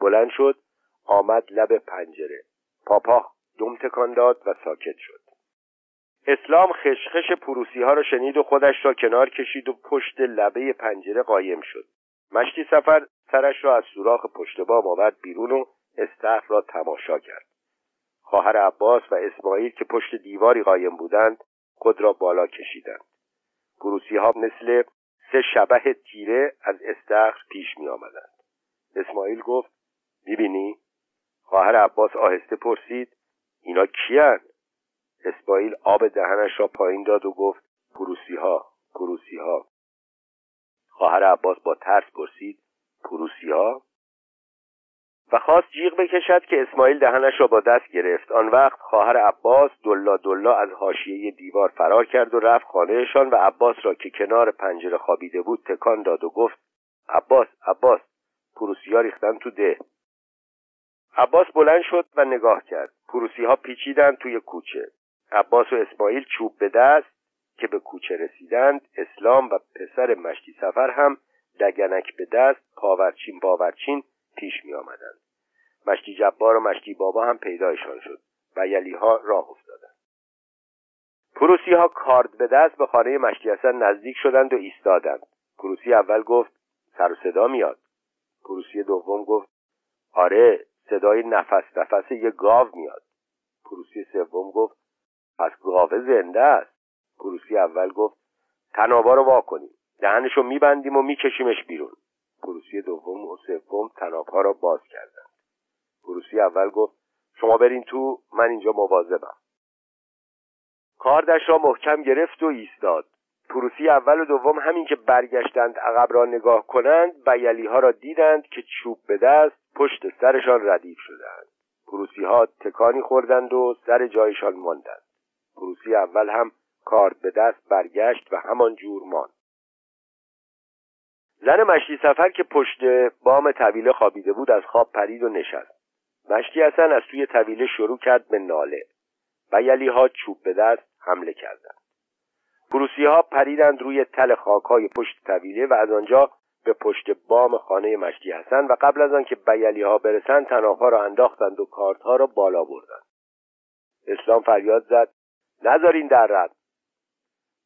بلند شد آمد لب پنجره. پاپاخ دم تکان داد و ساکت شد. اسلام خشخش پروسی ها را شنید و خودش را کنار کشید و پشت لبه پنجره قایم شد. مشتی سفر سرش را از سوراخ پشت بام آورد بیرون و استخر را تماشا کرد. خواهر عباس و اسماعیل که پشت دیواری قایم بودند خود را بالا کشیدند. پروسی ها مثل سه شبه تیره از استخر پیش می آمدند اسماعیل گفت می‌بینی؟ خواهر عباس آهسته پرسید اینا کیان؟ اسماعیل آب دهنش را پایین داد و گفت پروسی ها پروسی ها خواهر عباس با ترس پرسید پروسی ها و خواست جیغ بکشد که اسماعیل دهنش را با دست گرفت. آن وقت خواهر عباس دلا دلا از حاشیه دیوار فرار کرد و رفت خانهشان و عباس را که کنار پنجره خوابیده بود تکان داد و گفت عباس عباس پروسیا ریختن تو ده. عباس بلند شد و نگاه کرد. پروسی ها پیچیدن توی کوچه. عباس و اسماعیل چوب به دست که به کوچه رسیدند اسلام و پسر مشتی سفر هم دگنک به دست پاورچین باورچین پیش می آمدند مشتی جبار و مشتی بابا هم پیدایشان شد و یلی ها راه افتادند. پروسی ها کارد به دست به خانه مشتی حسن نزدیک شدند و ایستادند. پروسی اول گفت سر و صدا میاد. پروسی دوم گفت آره صدای نفس نفس یه گاو میاد. پروسی سوم گفت پس گاوه زنده است. پروسی اول گفت تنابا رو وا کنیم. دهنشو میبندیم و میکشیمش بیرون. پروسی دوم و سوم تنابها را باز کردند. پروسی اول گفت شما برین تو من اینجا مواظبم. کاردش را محکم گرفت و ایستاد. پروسی اول و دوم همین که برگشتند عقب را نگاه کنند بیلی ها را دیدند که چوب به دست پشت سرشان ردیف شدند پروسی ها تکانی خوردند و سر جایشان ماندند. پروسی اول هم کارد به دست برگشت و همان جور ماند. زن مشتی سفر که پشت بام طویله خوابیده بود از خواب پرید و نشست. مشتی حسن از توی طویله شروع کرد به ناله. بیلی ها چوب به دست حمله کردند. فروسی ها پریدند روی تل خاک های پشت طویله و از آنجا به پشت بام خانه مشتی حسن و قبل از آنکه بیلی ها برسند تناها را انداختند و کارت ها را بالا بردند. اسلام فریاد زد نذارین در رد.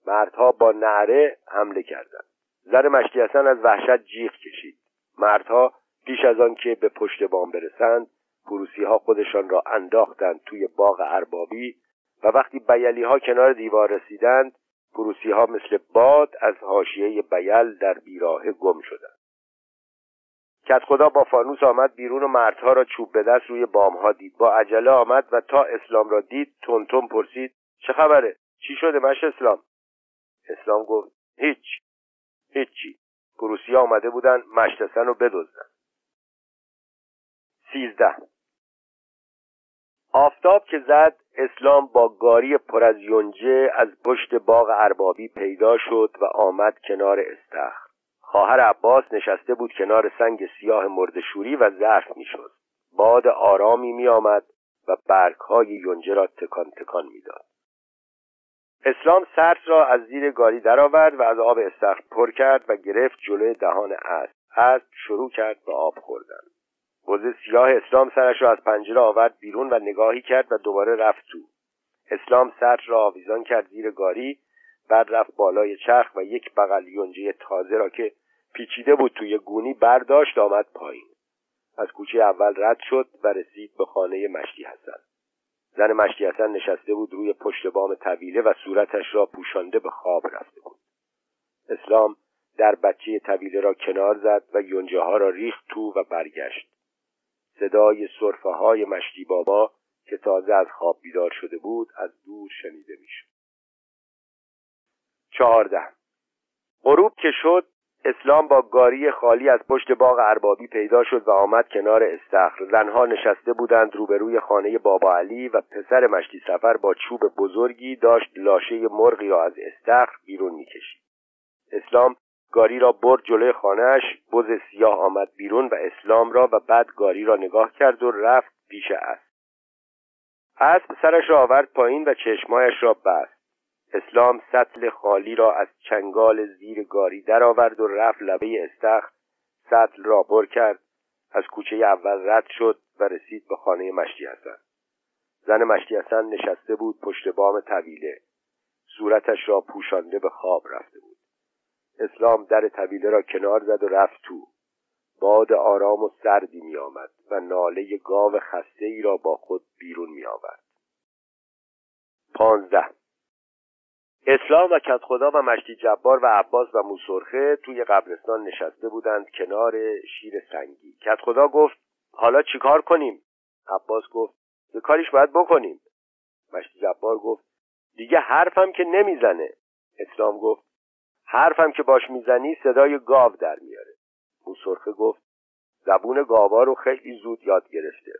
مردها با نعره حمله کردند. زن مشتی حسن از وحشت جیغ کشید. مردها پیش از آن که به پشت بام برسند فروسی ها خودشان را انداختند توی باغ اربابی و وقتی بیلی ها کنار دیوار رسیدند فروسی ها مثل باد از حاشیه بیل در بیراه گم شدند. کت خدا با فانوس آمد بیرون و مردها را چوب به دست روی بام ها دید. با عجله آمد و تا اسلام را دید تون پرسید چه خبره؟ چی شده مش اسلام؟ اسلام گفت هیچ. هیچی. فروسی آمده بودن مشتسن رو بدزدن. سیزده. آفتاب که زد اسلام با گاری پر از یونجه از پشت باغ اربابی پیدا شد و آمد کنار استخر. خواهر عباس نشسته بود کنار سنگ سیاه مردشوری و ظرف می‌شد باد آرامی می آمد و برگهای یونجه را تکان تکان می‌داد. اسلام سرس را از زیر گاری درآورد و از آب استخر پر کرد و گرفت جلوی دهان اسب. اسب شروع کرد به آب خوردن. بز سیاه اسلام سرش را از پنجره آورد بیرون و نگاهی کرد و دوباره رفت تو. اسلام سر را آویزان کرد زیر گاری بعد رفت بالای چرخ و یک بغل یونجه تازه را که پیچیده بود توی گونی برداشت آمد پایین. از کوچه اول رد شد و رسید به خانه مشتی حسن. زن مشتی حسن نشسته بود روی پشت بام طویله و صورتش را پوشانده به خواب رفته بود. اسلام در بچه طویله را کنار زد و یونجه ها را ریخت تو و برگشت. صدای صرفه های مشتی بابا که تازه از خواب بیدار شده بود از دور شنیده می‌شد. چهارده. غروب که شد اسلام با گاری خالی از پشت باغ اربابی پیدا شد و آمد کنار استخر. زنها نشسته بودند روبروی خانه بابا علی و پسر مشتی سفر با چوب بزرگی داشت لاشه مرغی را از استخر بیرون می‌کشید. اسلام گاری را برد جلوی خانهاش بز سیاه آمد بیرون و اسلام را و بعد گاری را نگاه کرد و رفت پیش اسب. اسب سرش را آورد پایین و چشمایش را بست. اسلام سطل خالی را از چنگال زیر گاری درآورد و رفت لبه استخر سطل را پر کرد. از کوچه اول رد شد و رسید به خانه مشتی حسن. زن مشتی حسن نشسته بود پشت بام طویله. صورتش را پوشانده به خواب رفته بود. اسلام در طویله را کنار زد و رفت تو. باد آرام و سردی می آمد و ناله گاو خسته ای را با خود بیرون می آورد. پانزده اسلام و خدا و مشتی جبار و عباس و موسرخه توی قبرستان نشسته بودند کنار شیر سنگی. خدا گفت حالا چیکار کنیم؟ عباس گفت یه کاریش باید بکنیم. مشتی جبار گفت دیگه حرفم که نمی‌زنه. اسلام گفت حرفم که باش می‌زنی صدای گاو در میاره. موسرخه گفت زبون گاوا رو خیلی زود یاد گرفته.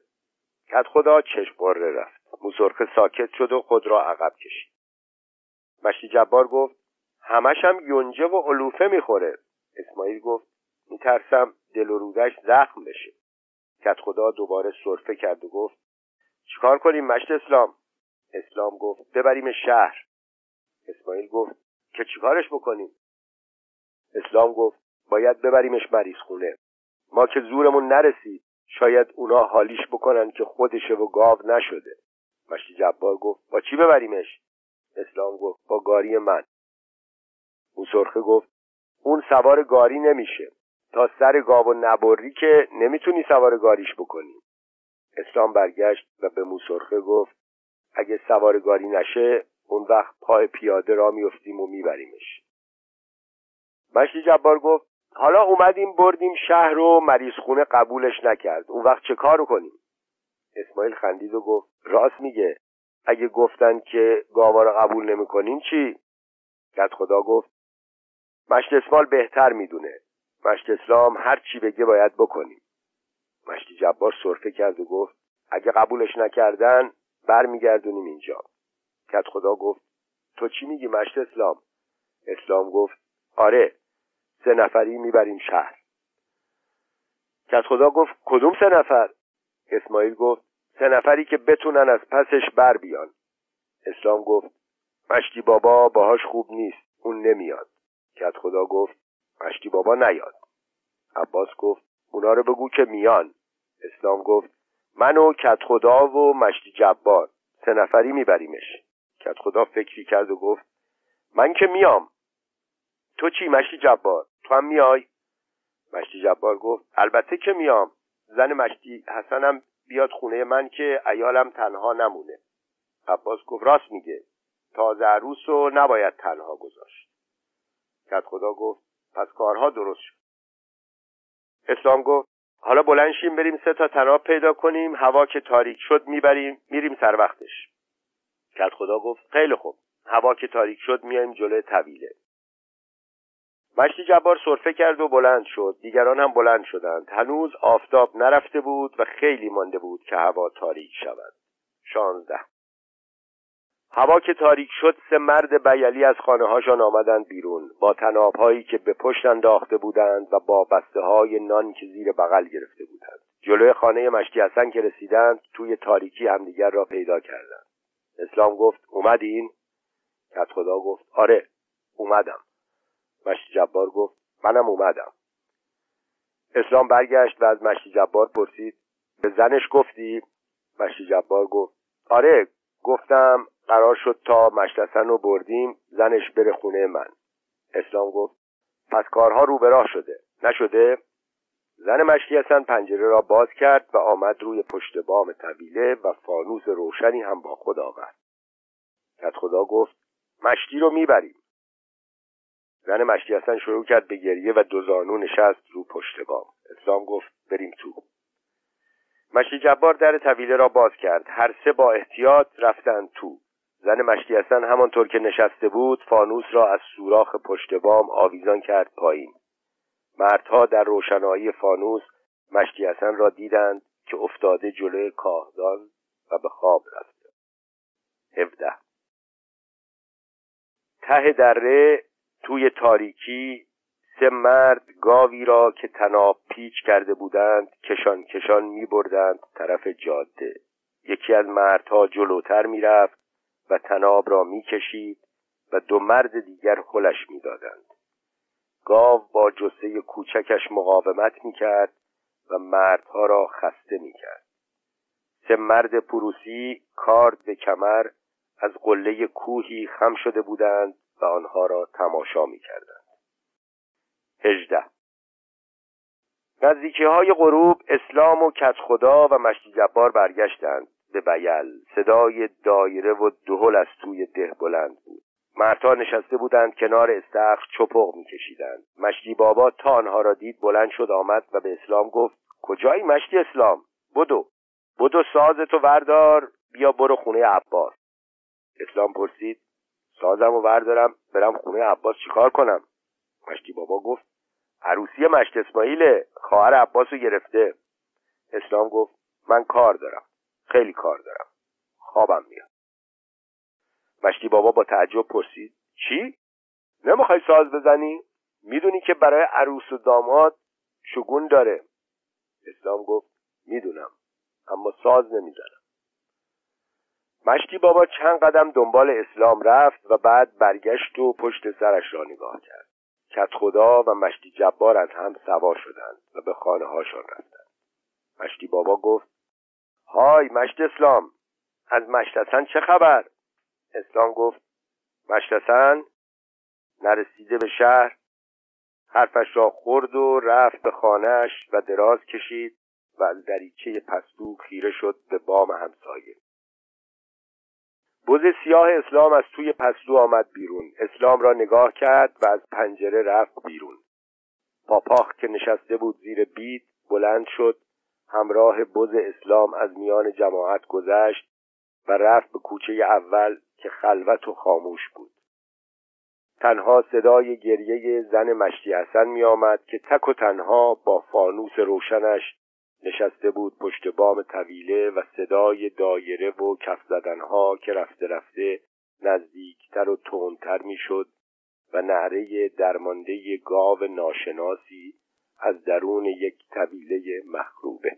کت خدا چشم رفت. موسرخه ساکت شد و خود را عقب کشید. مشتی جبار گفت همش هم یونجه و علوفه می‌خوره. اسماعیل گفت میترسم دل و رودش زخم بشه. کت خدا دوباره صرفه کرد و گفت چیکار کنیم مشت اسلام؟ اسلام گفت ببریم شهر. اسماعیل گفت که چیکارش بکنیم؟ اسلام گفت باید ببریمش مریض خونه ما که زورمون نرسید شاید اونا حالیش بکنن که خودشه و گاو نشده. مشتی جبار گفت با چی ببریمش؟ اسلام گفت با گاری من. موسرخه گفت اون سوار گاری نمیشه. تا سر گاو و نبری که نمی‌تونی سوار گاریش بکنی. اسلام برگشت و به موسرخه گفت اگه سوار گاری نشه اون وقت پای پیاده را میفتیم و میبریمش. مشتی جبار گفت حالا اومدیم بردیم شهر و مریض خونه قبولش نکرد. اون وقت چه کارو کنیم؟ اسماعیل خندید و گفت راست میگه. اگه گفتن که گاوا رو قبول نمی‌کنین چی؟ گد خدا گفت مشت اسمال بهتر می‌دونه. مشت اسلام هر چی بگه باید بکنیم. مشتی جبار صرفه کرد و گفت اگه قبولش نکردن برمیگردونیم اینجا. کت خدا گفت تو چی میگی مشت اسلام؟ اسلام گفت آره سه نفری می‌بریم شهر. کت خدا گفت کدوم سه نفر؟ اسماعیل گفت سه نفری که بتونن از پسش بر بیان. اسلام گفت مشتی بابا باهاش خوب نیست اون نمیاد. کت خدا گفت مشتی بابا نیاد. عباس گفت اونا رو بگو که میان. اسلام گفت من و کت خدا و مشتی جبار سه نفری میبریمش. کت خدا فکری کرد و گفت من که میام. تو چی مشتی جبار؟ تو هم میای؟ مشتی جبار گفت البته که میام. زن مشتی حسنم بیاد خونه من که ایالم تنها نمونه. عباس گفت راست میگه. تازه عروس رو نباید تنها گذاشت. کت خدا گفت پس کارها درست شد. اسلام گفت حالا بلنشیم بریم سه تا تناب پیدا کنیم هوا که تاریک شد می‌بریم میریم سر وقتش. کت خدا گفت خیلی خوب. هوا که تاریک شد میایم جلوی طویله. مشتی جبار صرفه کرد و بلند شد. دیگران هم بلند شدند. هنوز آفتاب نرفته بود و خیلی مانده بود که هوا تاریک شود. شانزده. هوا که تاریک شد سه مرد بیلی از خانه هاشان آمدند بیرون. با تنابهایی که به پشت انداخته بودند و با بسته های نان که زیر بغل گرفته بودند. جلوی خانه مشتی حسن که رسیدند توی تاریکی همدیگر را پیدا کردند. اسلام گفت اومدین؟ کت خدا گفت آره اومدم. مشتی جبار گفت منم اومدم. اسلام برگشت و از مشتی جبار پرسید به زنش گفتی؟ مشتی جبار گفت آره گفتم قرار شد تا مشتسن رو بردیم زنش بره خونه من. اسلام گفت پس کارها رو به راه شده. نشده؟ زن مشتی حسن پنجره را باز کرد و آمد روی پشت بام طویله و فانوس روشنی هم با خود آورد. کت خدا گفت مشتی رو می‌بریم. زن مشتی حسن شروع کرد به گریه و دو زانو نشست رو پشت بام. اسلام گفت بریم تو. مشتی جبار در طویله را باز کرد. هر سه با احتیاط رفتند تو. زن مشتی حسن همانطور که نشسته بود فانوس را از سوراخ پشت بام آویزان کرد پایین. مردها در روشنایی فانوس مشتی حسن را دیدند که افتاده جلوی کاهدان و به خواب رفته. هفده. ته دره توی تاریکی سه مرد گاوی را که تناب پیچ کرده بودند کشان کشان می بردند طرف جاده یکی از مردها جلوتر می رفت و تناب را می کشید و دو مرد دیگر خلش می دادند. گاو با جسه کوچکش مقاومت می کرد و مردها را خسته می کرد. سه مرد پروسی کارد به کمر از قله کوهی خم شده بودند و آنها را تماشا می کردند. هجده. نزدیکی های غروب اسلام و کت خدا و مشتی جبار برگشتند به بیل. صدای دایره و دهل از توی ده بلند بود. مردها نشسته بودند کنار استخر چپق میکشیدند. مشتی بابا تا آنها را دید بلند شد آمد و به اسلام گفت کجایی مشتی اسلام؟ بدو. بدو سازتو وردار بیا برو خونه عباس. اسلام پرسید سازم و وردارم برم خونه عباس چیکار کنم؟ مشتی بابا گفت عروسی مشت اسماعیل خواهر عباس رو گرفته. اسلام گفت من کار دارم خیلی کار دارم. خوابم میاد. مشتی بابا با تعجب پرسید چی؟ نمی‌خوای ساز بزنی؟ می‌دونی که برای عروس و داماد شگون داره. اسلام گفت می‌دونم اما ساز نمی‌زنم. مشتی بابا چند قدم دنبال اسلام رفت و بعد برگشت و پشت سرش را نگاه کرد. کت خدا و مشتی جبار از هم سوار شدند و به خانه هاشان رفتند. مشتی بابا گفت های مشت اسلام از مشتسن چه خبر؟ اسلام گفت مشتسن نرسیده به شهر حرفش را خورد و رفت به خانهش و دراز کشید و از دریچه پستو خیره شد به بام همسایه. بز سیاه اسلام از توی پستو آمد بیرون. اسلام را نگاه کرد و از پنجره رفت بیرون. پاپاخ که نشسته بود زیر بید بلند شد همراه بز اسلام از میان جماعت گذشت و رفت به کوچه اول که خلوت و خاموش بود. تنها صدای گریه زن مشتی حسن می آمد که تک و تنها با فانوس روشنش نشسته بود پشت بام طویله و صدای دایره و کف زدنها که رفته رفته نزدیکتر و تندتر می‌شد و نعره درمانده گاو ناشناسی از درون یک طویله مخروبه.